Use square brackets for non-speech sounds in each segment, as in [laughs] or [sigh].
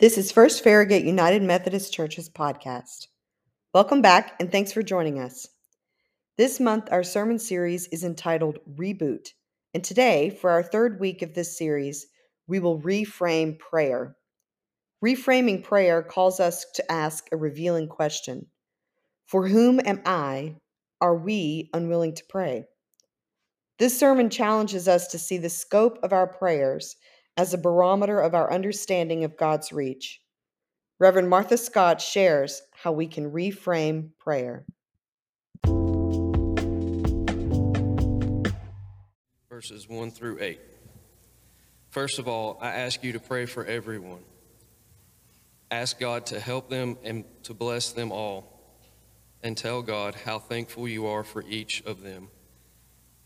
This is First Farragut United Methodist Church's podcast. Welcome back and thanks for joining us. This month, our sermon series is entitled Reboot. And today, for our third week of this series, we will reframe prayer. Reframing prayer calls us to ask a revealing question For whom am I? Are we unwilling to pray? This sermon challenges us to see the scope of our prayers as a barometer of our understanding of God's reach. Reverend Martha Scott shares how we can reframe prayer. Verses 1 through 8. First of all, I ask you to pray for everyone. Ask God to help them and to bless them all, and tell God how thankful you are for each of them.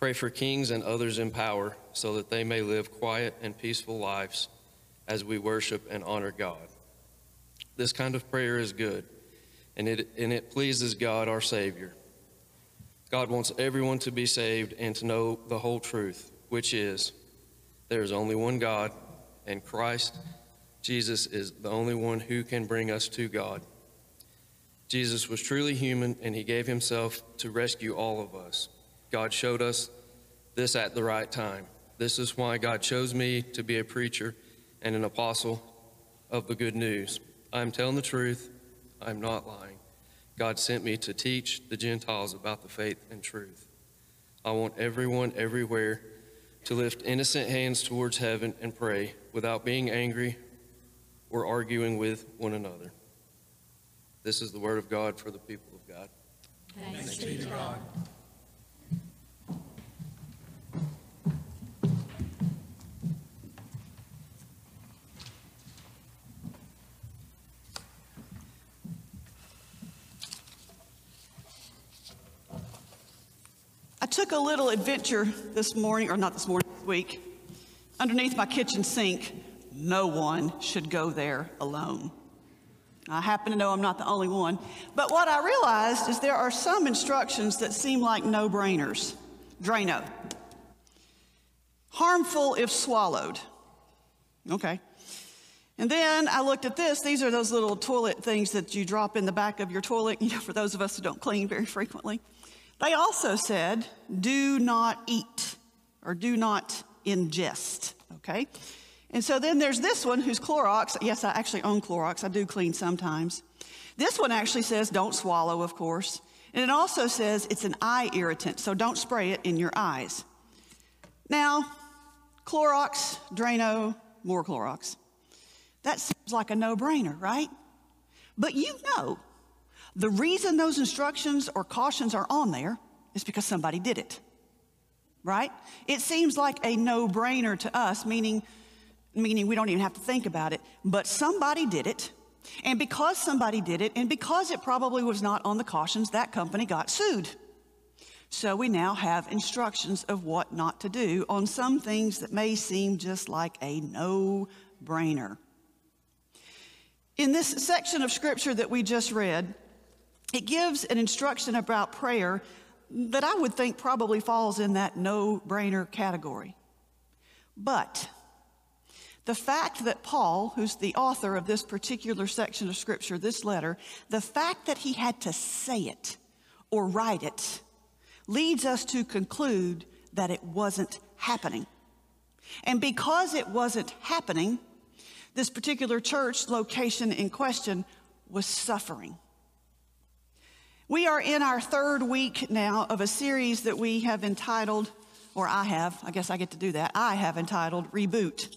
Pray for kings and others in power so that they may live quiet and peaceful lives as we worship and honor God. This kind of prayer is good, and it, and it pleases God, our Savior. God wants everyone to be saved and to know the whole truth, which is there is only one God, and Christ, Jesus, is the only one who can bring us to God. Jesus was truly human, and he gave himself to rescue all of us. God showed us this at the right time. This is why God chose me to be a preacher and an apostle of the good news. I am telling the truth, I am not lying. God sent me to teach the Gentiles about the faith and truth. I want everyone everywhere to lift innocent hands towards heaven and pray without being angry or arguing with one another. This is the word of God for the people of God. Thanks be to God. A little adventure this morning, or not this morning, this week. Underneath my kitchen sink, no one should go there alone. I happen to know I'm not the only one. But what I realized is there are some instructions that seem like no brainers. Drano. Harmful if swallowed. Okay. And then I looked at this. These are those little toilet things that you drop in the back of your toilet, you know, for those of us who don't clean very frequently. They also said, do not eat or do not ingest, okay? And so then there's this one who's Clorox. Yes, I actually own Clorox. I do clean sometimes. This one actually says don't swallow, of course. And it also says it's an eye irritant, so don't spray it in your eyes. Now, Clorox, Drano, more Clorox. That seems like a no brainer, right? But you know the reason those instructions or cautions are on there is because somebody did it, right? It seems like a no brainer to us, meaning, meaning we don't even have to think about it, but somebody did it. And because somebody did it, and because it probably was not on the cautions, that company got sued. So we now have instructions of what not to do on some things that may seem just like a no brainer. In this section of scripture that we just read, it gives an instruction about prayer that I would think probably falls in that no brainer category. But the fact that Paul, who's the author of this particular section of scripture, this letter, the fact that he had to say it or write it leads us to conclude that it wasn't happening. And because it wasn't happening, this particular church location in question was suffering. We are in our third week now of a series that we have entitled, or I have, I guess I get to do that, I have entitled Reboot.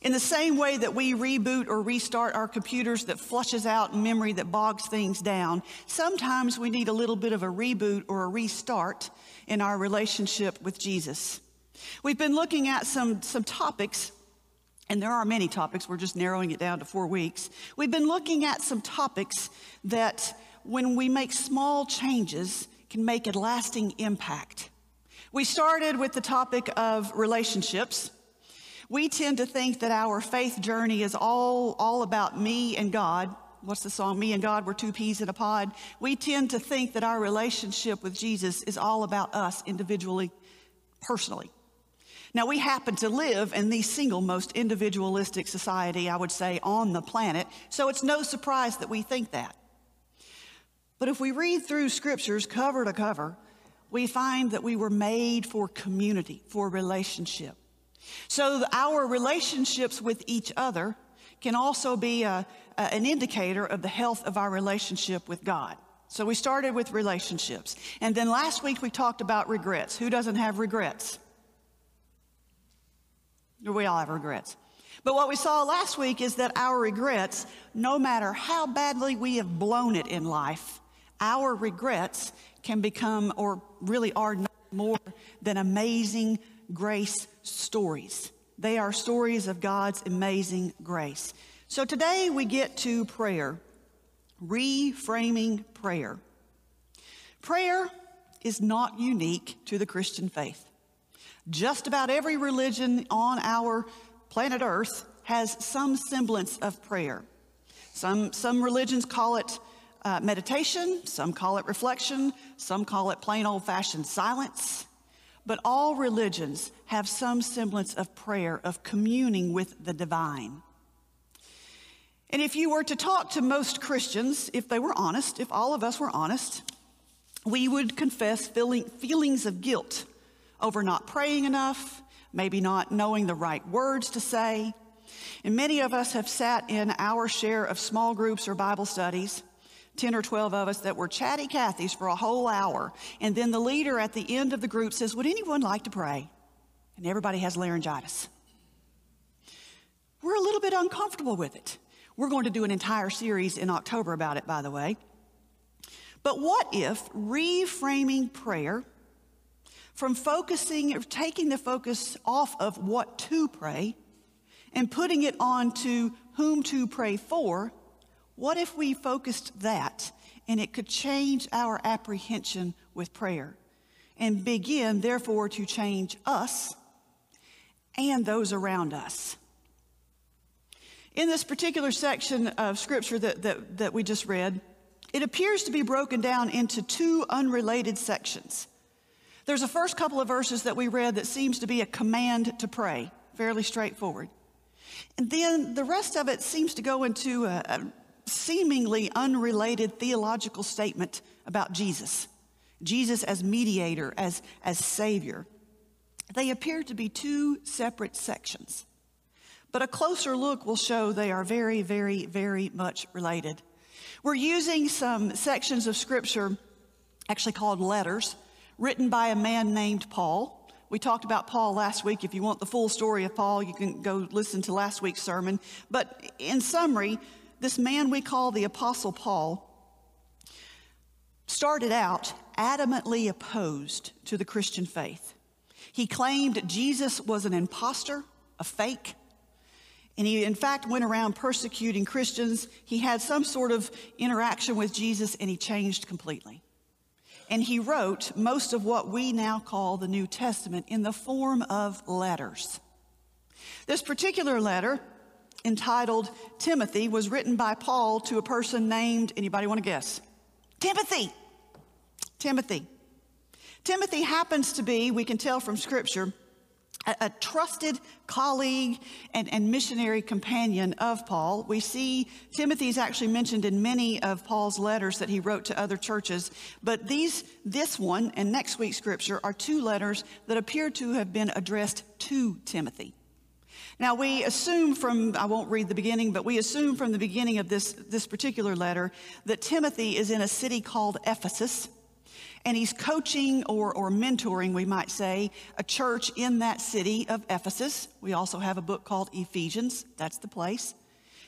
In the same way that we reboot or restart our computers that flushes out memory that bogs things down, sometimes we need a little bit of a reboot or a restart in our relationship with Jesus. We've been looking at some, some topics and there are many topics, we're just narrowing it down to four weeks. We've been looking at some topics that when we make small changes, can make a lasting impact. We started with the topic of relationships. We tend to think that our faith journey is all, all about me and God. What's the song? Me and God, we're two peas in a pod. We tend to think that our relationship with Jesus is all about us individually, personally. Now, we happen to live in the single most individualistic society, I would say, on the planet, so it's no surprise that we think that. But if we read through scriptures cover to cover, we find that we were made for community, for relationship. So our relationships with each other can also be a, a, an indicator of the health of our relationship with God. So we started with relationships. And then last week we talked about regrets. Who doesn't have regrets? We all have regrets. But what we saw last week is that our regrets, no matter how badly we have blown it in life, our regrets can become, or really are more than amazing grace stories. They are stories of God's amazing grace. So today we get to prayer, reframing prayer. Prayer is not unique to the Christian faith. Just about every religion on our planet Earth has some semblance of prayer. Some, some religions call it uh, meditation, some call it reflection, some call it plain old fashioned silence. But all religions have some semblance of prayer, of communing with the divine. And if you were to talk to most Christians, if they were honest, if all of us were honest, we would confess feeling, feelings of guilt over not praying enough, maybe not knowing the right words to say. And many of us have sat in our share of small groups or Bible studies 10 or 12 of us that were chatty Cathys for a whole hour. And then the leader at the end of the group says, Would anyone like to pray? And everybody has laryngitis. We're a little bit uncomfortable with it. We're going to do an entire series in October about it, by the way. But what if reframing prayer from focusing or taking the focus off of what to pray and putting it on to whom to pray for what if we focused that and it could change our apprehension with prayer and begin, therefore, to change us and those around us? In this particular section of scripture that, that, that we just read, it appears to be broken down into two unrelated sections. There's a first couple of verses that we read that seems to be a command to pray, fairly straightforward. And then the rest of it seems to go into a, a seemingly unrelated theological statement about Jesus Jesus as mediator, as, as Savior. They appear to be two separate sections. But a closer look will show they are very, very, very much related. We're using some sections of Scripture, actually called letters, written by a man named Paul. We talked about Paul last week. If you want the full story of Paul, you can go listen to last week's sermon. But in summary, this man we call the Apostle Paul started out adamantly opposed to the Christian faith. He claimed Jesus was an impostor, a fake, and he, in fact, went around persecuting Christians. He had some sort of interaction with Jesus and he changed completely. And he wrote most of what we now call the New Testament in the form of letters. This particular letter entitled Timothy was written by Paul to a person named, anybody want to guess? Timothy. Timothy. Timothy happens to be, we can tell from scripture, a, a trusted colleague and, and, missionary companion of Paul. We see Timothy is actually mentioned in many of Paul's letters that he wrote to other churches. But these, this one and next week's scripture are two letters that appear to have been addressed to Timothy. Now, we assume from, I won't read the beginning, but we assume from the beginning of this, this particular letter that Timothy is in a city called Ephesus, and he's coaching or, or mentoring, we might say, a church in that city of Ephesus. We also have a book called Ephesians, that's the place.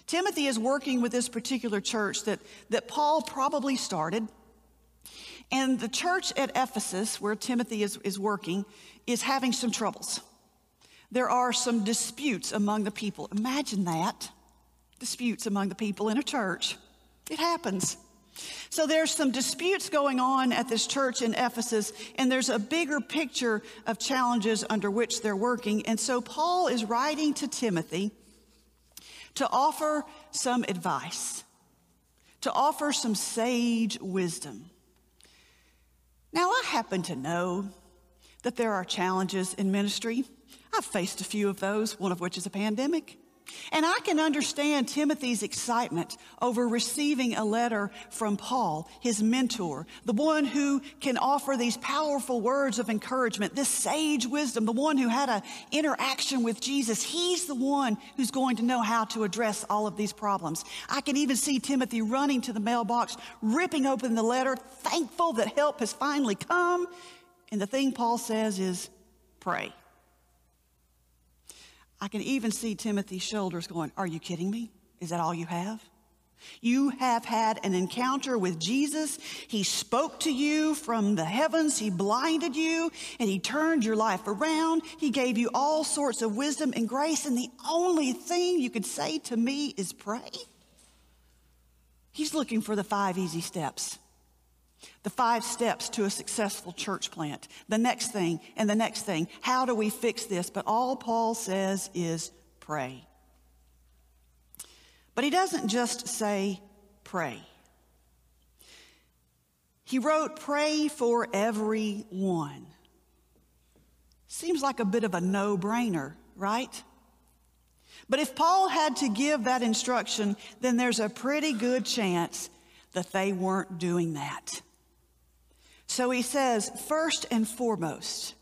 Timothy is working with this particular church that, that Paul probably started. And the church at Ephesus, where Timothy is, is working, is having some troubles there are some disputes among the people. Imagine that disputes among the people in a church. It happens. So there's some disputes going on at this church in Ephesus, and there's a bigger picture of challenges under which they're working. And so Paul is writing to Timothy to offer some advice, to offer some sage wisdom. Now, I happen to know that there are challenges in ministry. I've faced a few of those, one of which is a pandemic. And I can understand Timothy's excitement over receiving a letter from Paul, his mentor, the one who can offer these powerful words of encouragement, this sage wisdom, the one who had an interaction with Jesus. He's the one who's going to know how to address all of these problems. I can even see Timothy running to the mailbox, ripping open the letter, thankful that help has finally come. And the thing Paul says is, pray. I can even see Timothy's shoulders going, Are you kidding me? Is that all you have? You have had an encounter with Jesus. He spoke to you from the heavens. He blinded you and he turned your life around. He gave you all sorts of wisdom and grace. And the only thing you could say to me is pray. He's looking for the five easy steps. The five steps to a successful church plant. The next thing and the next thing. How do we fix this? But all Paul says is pray. But he doesn't just say pray. He wrote, Pray for everyone. Seems like a bit of a no brainer, right? But if Paul had to give that instruction, then there's a pretty good chance that they weren't doing that. So he says, first and foremost,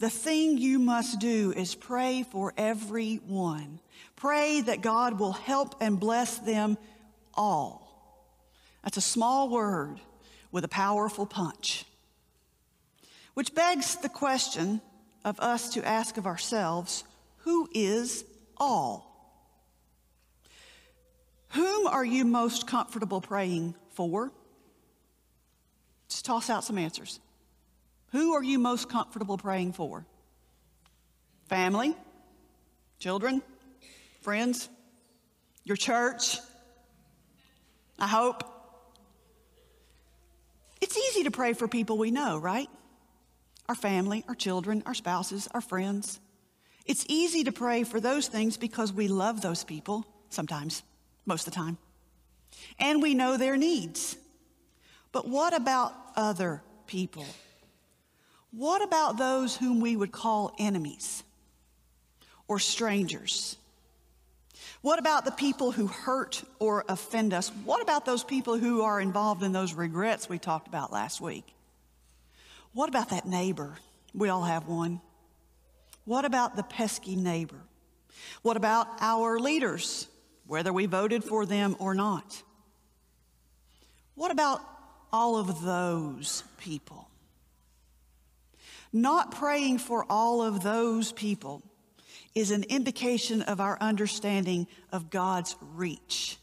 the thing you must do is pray for everyone. Pray that God will help and bless them all. That's a small word with a powerful punch. Which begs the question of us to ask of ourselves who is all? Whom are you most comfortable praying for? Just toss out some answers. Who are you most comfortable praying for? Family? Children? Friends? Your church? I hope. It's easy to pray for people we know, right? Our family, our children, our spouses, our friends. It's easy to pray for those things because we love those people sometimes, most of the time. And we know their needs. But what about other people? What about those whom we would call enemies or strangers? What about the people who hurt or offend us? What about those people who are involved in those regrets we talked about last week? What about that neighbor? We all have one. What about the pesky neighbor? What about our leaders, whether we voted for them or not? What about all of those people. Not praying for all of those people is an indication of our understanding of God's reach.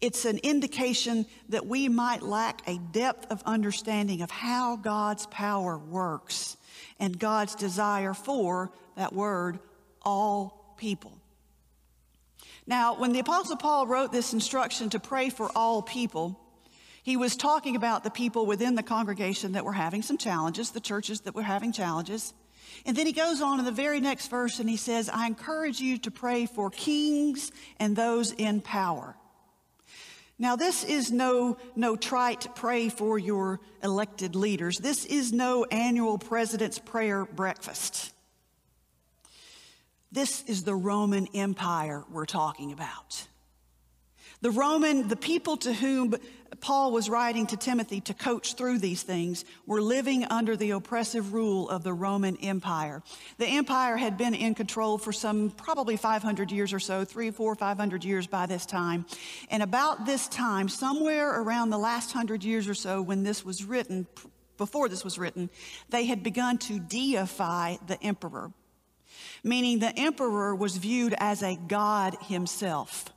It's an indication that we might lack a depth of understanding of how God's power works and God's desire for that word, all people. Now, when the Apostle Paul wrote this instruction to pray for all people, he was talking about the people within the congregation that were having some challenges, the churches that were having challenges. And then he goes on in the very next verse and he says, I encourage you to pray for kings and those in power. Now, this is no, no trite pray for your elected leaders. This is no annual president's prayer breakfast. This is the Roman Empire we're talking about. The Roman, the people to whom Paul was writing to Timothy to coach through these things were living under the oppressive rule of the Roman Empire. The empire had been in control for some probably 500 years or so, three, four, 500 years by this time. And about this time, somewhere around the last hundred years or so when this was written, before this was written, they had begun to deify the emperor, meaning the emperor was viewed as a god himself.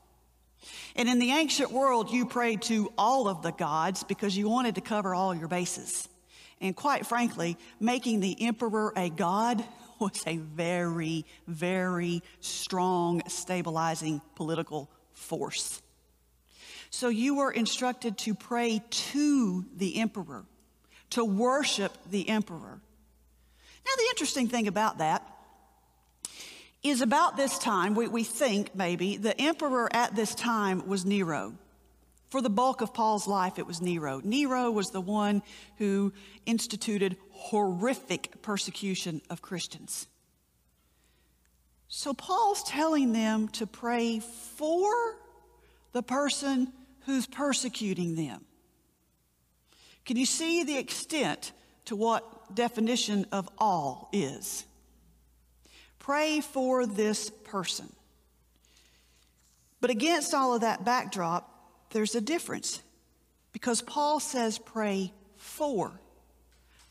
And in the ancient world, you prayed to all of the gods because you wanted to cover all your bases. And quite frankly, making the emperor a god [laughs] was a very, very strong, stabilizing political force. So you were instructed to pray to the emperor, to worship the emperor. Now, the interesting thing about that is about this time, we, we think maybe, the emperor at this time was Nero. For the bulk of Paul's life, it was Nero. Nero was the one who instituted horrific persecution of Christians. So Paul's telling them to pray for the person who's persecuting them. Can you see the extent to what definition of all is? Pray for this person. But against all of that backdrop, there's a difference because Paul says pray for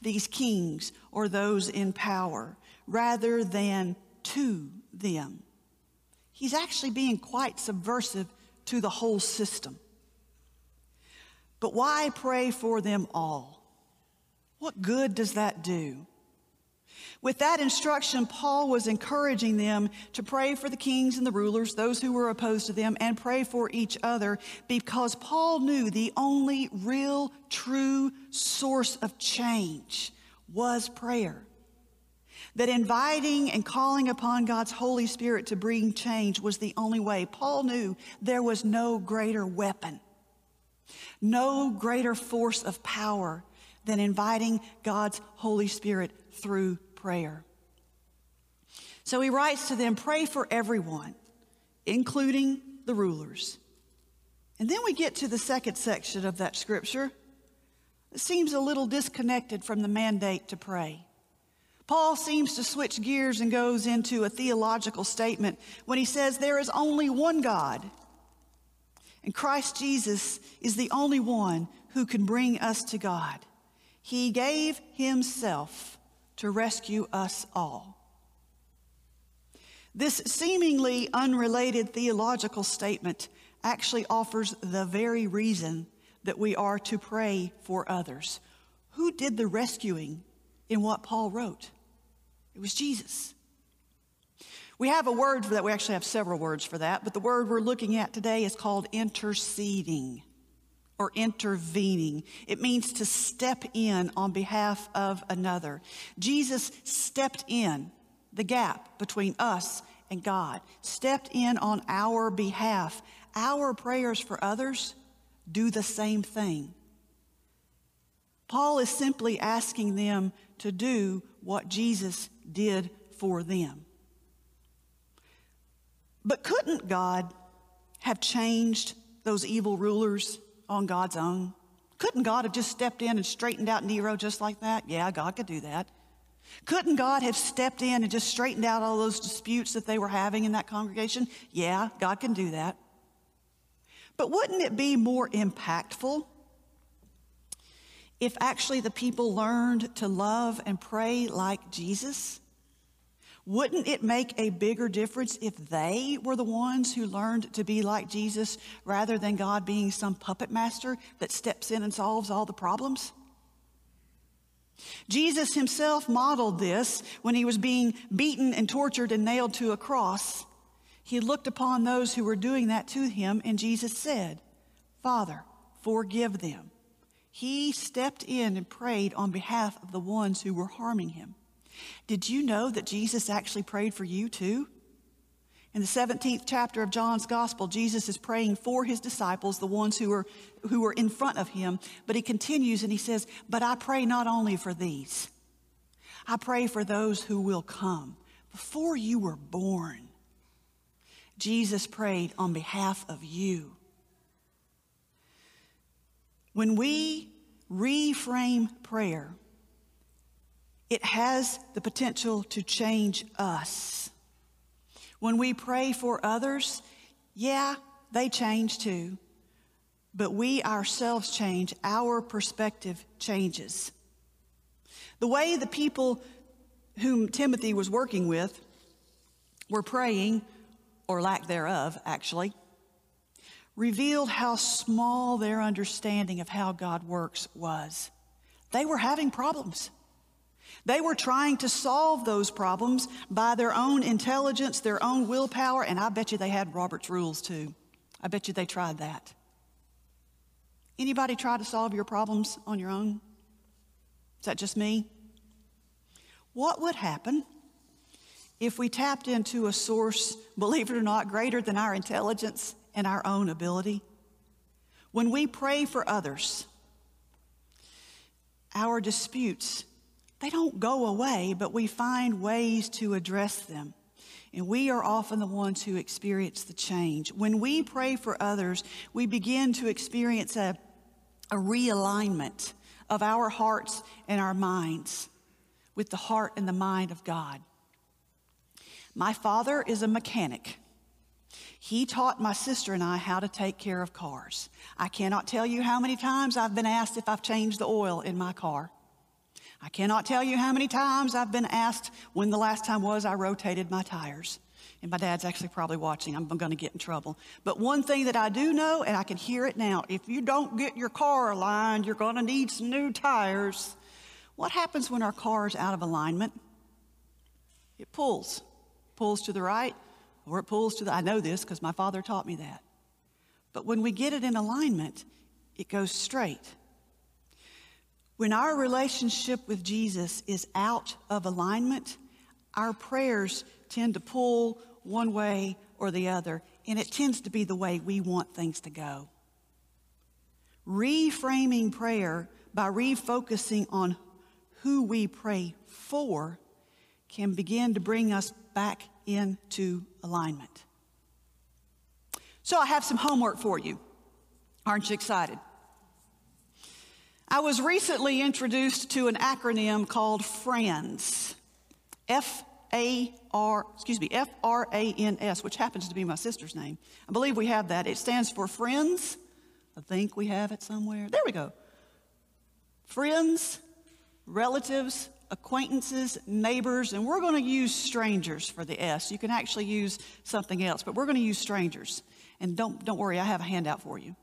these kings or those in power rather than to them. He's actually being quite subversive to the whole system. But why pray for them all? What good does that do? With that instruction, Paul was encouraging them to pray for the kings and the rulers, those who were opposed to them, and pray for each other because Paul knew the only real, true source of change was prayer. That inviting and calling upon God's Holy Spirit to bring change was the only way. Paul knew there was no greater weapon, no greater force of power than inviting God's Holy Spirit through prayer. So he writes to them pray for everyone, including the rulers. And then we get to the second section of that scripture. It seems a little disconnected from the mandate to pray. Paul seems to switch gears and goes into a theological statement when he says there is only one God, and Christ Jesus is the only one who can bring us to God. He gave himself to rescue us all. This seemingly unrelated theological statement actually offers the very reason that we are to pray for others. Who did the rescuing in what Paul wrote? It was Jesus. We have a word for that. We actually have several words for that, but the word we're looking at today is called interceding or intervening. It means to step in on behalf of another. Jesus stepped in the gap between us and God, stepped in on our behalf. Our prayers for others do the same thing. Paul is simply asking them to do what Jesus did for them. But couldn't God have changed those evil rulers on God's own? Couldn't God have just stepped in and straightened out Nero just like that? Yeah, God could do that. Couldn't God have stepped in and just straightened out all those disputes that they were having in that congregation? Yeah, God can do that. But wouldn't it be more impactful if actually the people learned to love and pray like Jesus? Wouldn't it make a bigger difference if they were the ones who learned to be like Jesus rather than God being some puppet master that steps in and solves all the problems? Jesus himself modeled this when he was being beaten and tortured and nailed to a cross. He looked upon those who were doing that to him, and Jesus said, Father, forgive them. He stepped in and prayed on behalf of the ones who were harming him. Did you know that Jesus actually prayed for you too? In the 17th chapter of John's gospel, Jesus is praying for his disciples, the ones who are, who are in front of him. But he continues and he says, But I pray not only for these, I pray for those who will come. Before you were born, Jesus prayed on behalf of you. When we reframe prayer, it has the potential to change us. When we pray for others, yeah, they change too. But we ourselves change, our perspective changes. The way the people whom Timothy was working with were praying, or lack thereof, actually, revealed how small their understanding of how God works was. They were having problems. They were trying to solve those problems by their own intelligence, their own willpower, and I bet you they had Robert's rules too. I bet you they tried that. Anybody try to solve your problems on your own? Is that just me? What would happen if we tapped into a source, believe it or not, greater than our intelligence and our own ability? When we pray for others, our disputes they don't go away, but we find ways to address them. And we are often the ones who experience the change. When we pray for others, we begin to experience a, a realignment of our hearts and our minds with the heart and the mind of God. My father is a mechanic. He taught my sister and I how to take care of cars. I cannot tell you how many times I've been asked if I've changed the oil in my car. I cannot tell you how many times I've been asked when the last time was I rotated my tires. And my dad's actually probably watching. I'm going to get in trouble. But one thing that I do know, and I can hear it now if you don't get your car aligned, you're going to need some new tires. What happens when our car is out of alignment? It pulls. Pulls to the right, or it pulls to the, I know this because my father taught me that. But when we get it in alignment, it goes straight. When our relationship with Jesus is out of alignment, our prayers tend to pull one way or the other, and it tends to be the way we want things to go. Reframing prayer by refocusing on who we pray for can begin to bring us back into alignment. So, I have some homework for you. Aren't you excited? I was recently introduced to an acronym called FRANS. F A R, excuse me, F R A N S, which happens to be my sister's name. I believe we have that. It stands for friends. I think we have it somewhere. There we go. Friends, relatives, acquaintances, neighbors, and we're going to use strangers for the S. You can actually use something else, but we're going to use strangers. And don't, don't worry, I have a handout for you.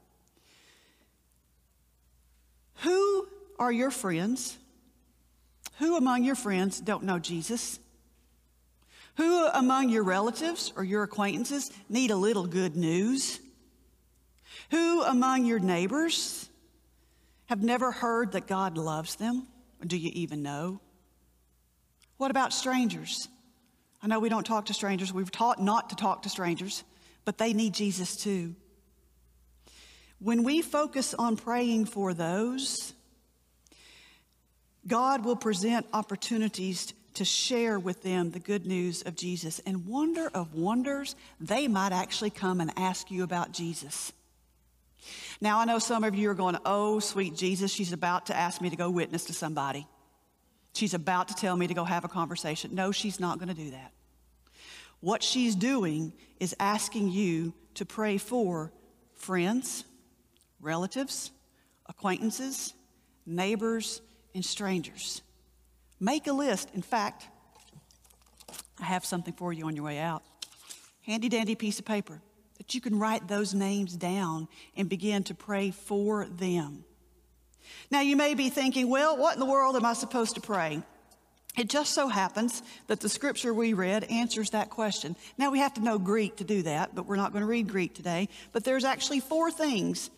Who are your friends? Who among your friends don't know Jesus? Who among your relatives or your acquaintances need a little good news? Who among your neighbors have never heard that God loves them? Do you even know? What about strangers? I know we don't talk to strangers. We've taught not to talk to strangers, but they need Jesus too. When we focus on praying for those, God will present opportunities to share with them the good news of Jesus. And wonder of wonders, they might actually come and ask you about Jesus. Now, I know some of you are going, Oh, sweet Jesus, she's about to ask me to go witness to somebody. She's about to tell me to go have a conversation. No, she's not going to do that. What she's doing is asking you to pray for friends, relatives, acquaintances, neighbors, and strangers. Make a list. In fact, I have something for you on your way out. Handy dandy piece of paper that you can write those names down and begin to pray for them. Now, you may be thinking, well, what in the world am I supposed to pray? It just so happens that the scripture we read answers that question. Now, we have to know Greek to do that, but we're not going to read Greek today. But there's actually four things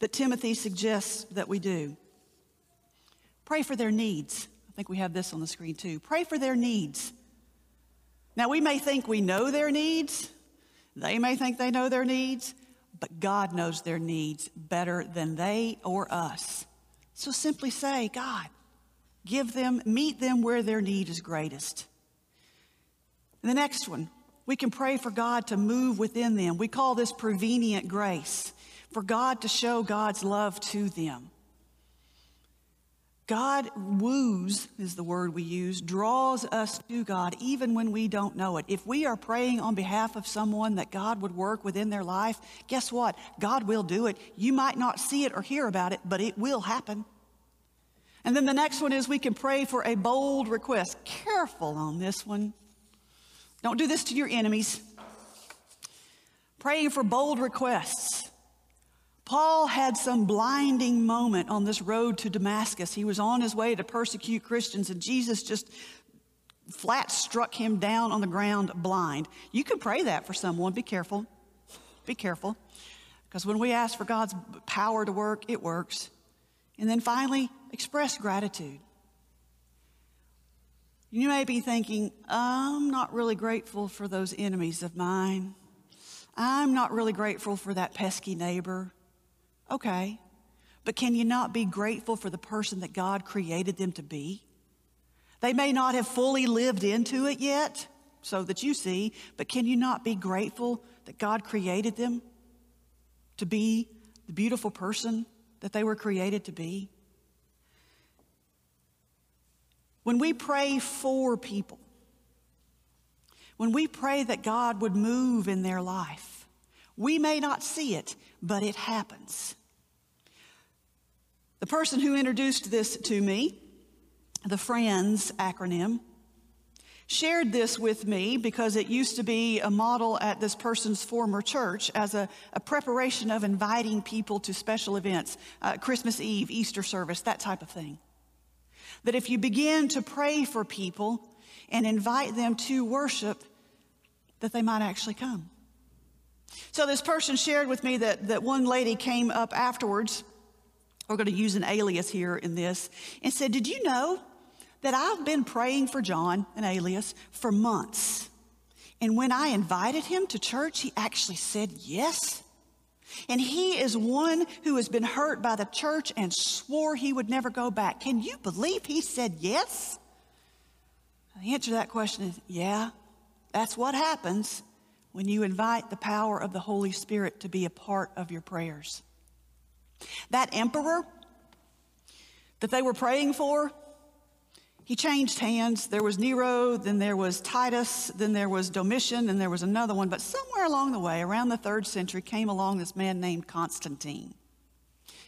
that Timothy suggests that we do pray for their needs. I think we have this on the screen too. Pray for their needs. Now, we may think we know their needs, they may think they know their needs, but God knows their needs better than they or us. So simply say, God, give them, meet them where their need is greatest. And the next one, we can pray for God to move within them. We call this prevenient grace, for God to show God's love to them. God woos, is the word we use, draws us to God even when we don't know it. If we are praying on behalf of someone that God would work within their life, guess what? God will do it. You might not see it or hear about it, but it will happen. And then the next one is we can pray for a bold request. Careful on this one. Don't do this to your enemies. Praying for bold requests. Paul had some blinding moment on this road to Damascus. He was on his way to persecute Christians, and Jesus just flat struck him down on the ground blind. You can pray that for someone. Be careful. Be careful. Because when we ask for God's power to work, it works. And then finally, express gratitude. You may be thinking, I'm not really grateful for those enemies of mine. I'm not really grateful for that pesky neighbor. Okay. But can you not be grateful for the person that God created them to be? They may not have fully lived into it yet, so that you see, but can you not be grateful that God created them to be the beautiful person that they were created to be? When we pray for people, when we pray that God would move in their life, we may not see it, but it happens. The person who introduced this to me, the FRIENDS acronym, shared this with me because it used to be a model at this person's former church as a, a preparation of inviting people to special events, uh, Christmas Eve, Easter service, that type of thing. That if you begin to pray for people and invite them to worship, that they might actually come. So this person shared with me that, that one lady came up afterwards. We're going to use an alias here in this, and said, Did you know that I've been praying for John, an alias, for months? And when I invited him to church, he actually said yes. And he is one who has been hurt by the church and swore he would never go back. Can you believe he said yes? The answer to that question is yeah, that's what happens when you invite the power of the Holy Spirit to be a part of your prayers. That emperor that they were praying for, he changed hands. There was Nero, then there was Titus, then there was Domitian, and there was another one. But somewhere along the way, around the third century, came along this man named Constantine.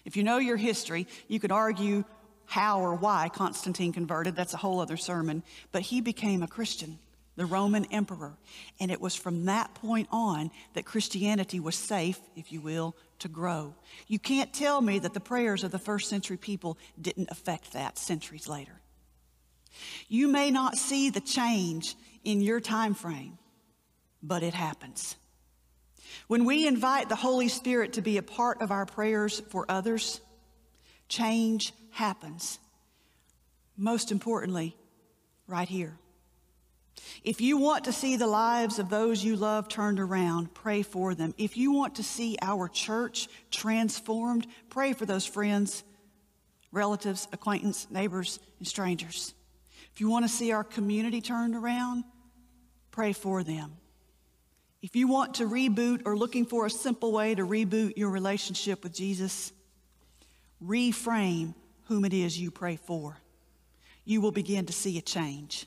If you know your history, you could argue how or why Constantine converted. That's a whole other sermon. But he became a Christian the Roman emperor. And it was from that point on that Christianity was safe, if you will, to grow. You can't tell me that the prayers of the first century people didn't affect that centuries later. You may not see the change in your time frame, but it happens. When we invite the Holy Spirit to be a part of our prayers for others, change happens. Most importantly, right here. If you want to see the lives of those you love turned around, pray for them. If you want to see our church transformed, pray for those friends, relatives, acquaintances, neighbors, and strangers. If you want to see our community turned around, pray for them. If you want to reboot or looking for a simple way to reboot your relationship with Jesus, reframe whom it is you pray for. You will begin to see a change.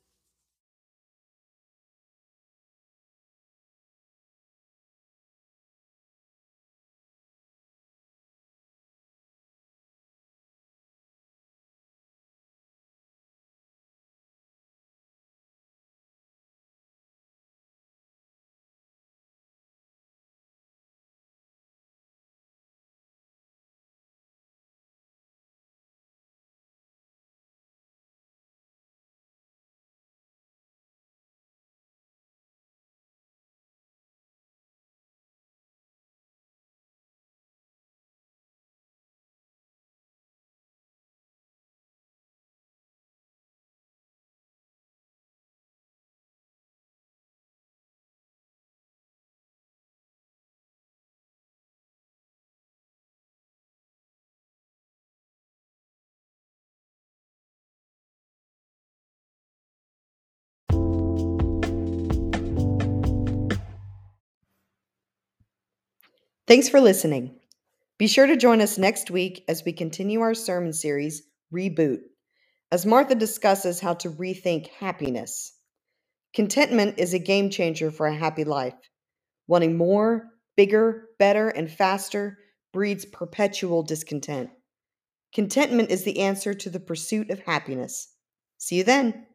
Thanks for listening. Be sure to join us next week as we continue our sermon series, Reboot, as Martha discusses how to rethink happiness. Contentment is a game changer for a happy life. Wanting more, bigger, better, and faster breeds perpetual discontent. Contentment is the answer to the pursuit of happiness. See you then.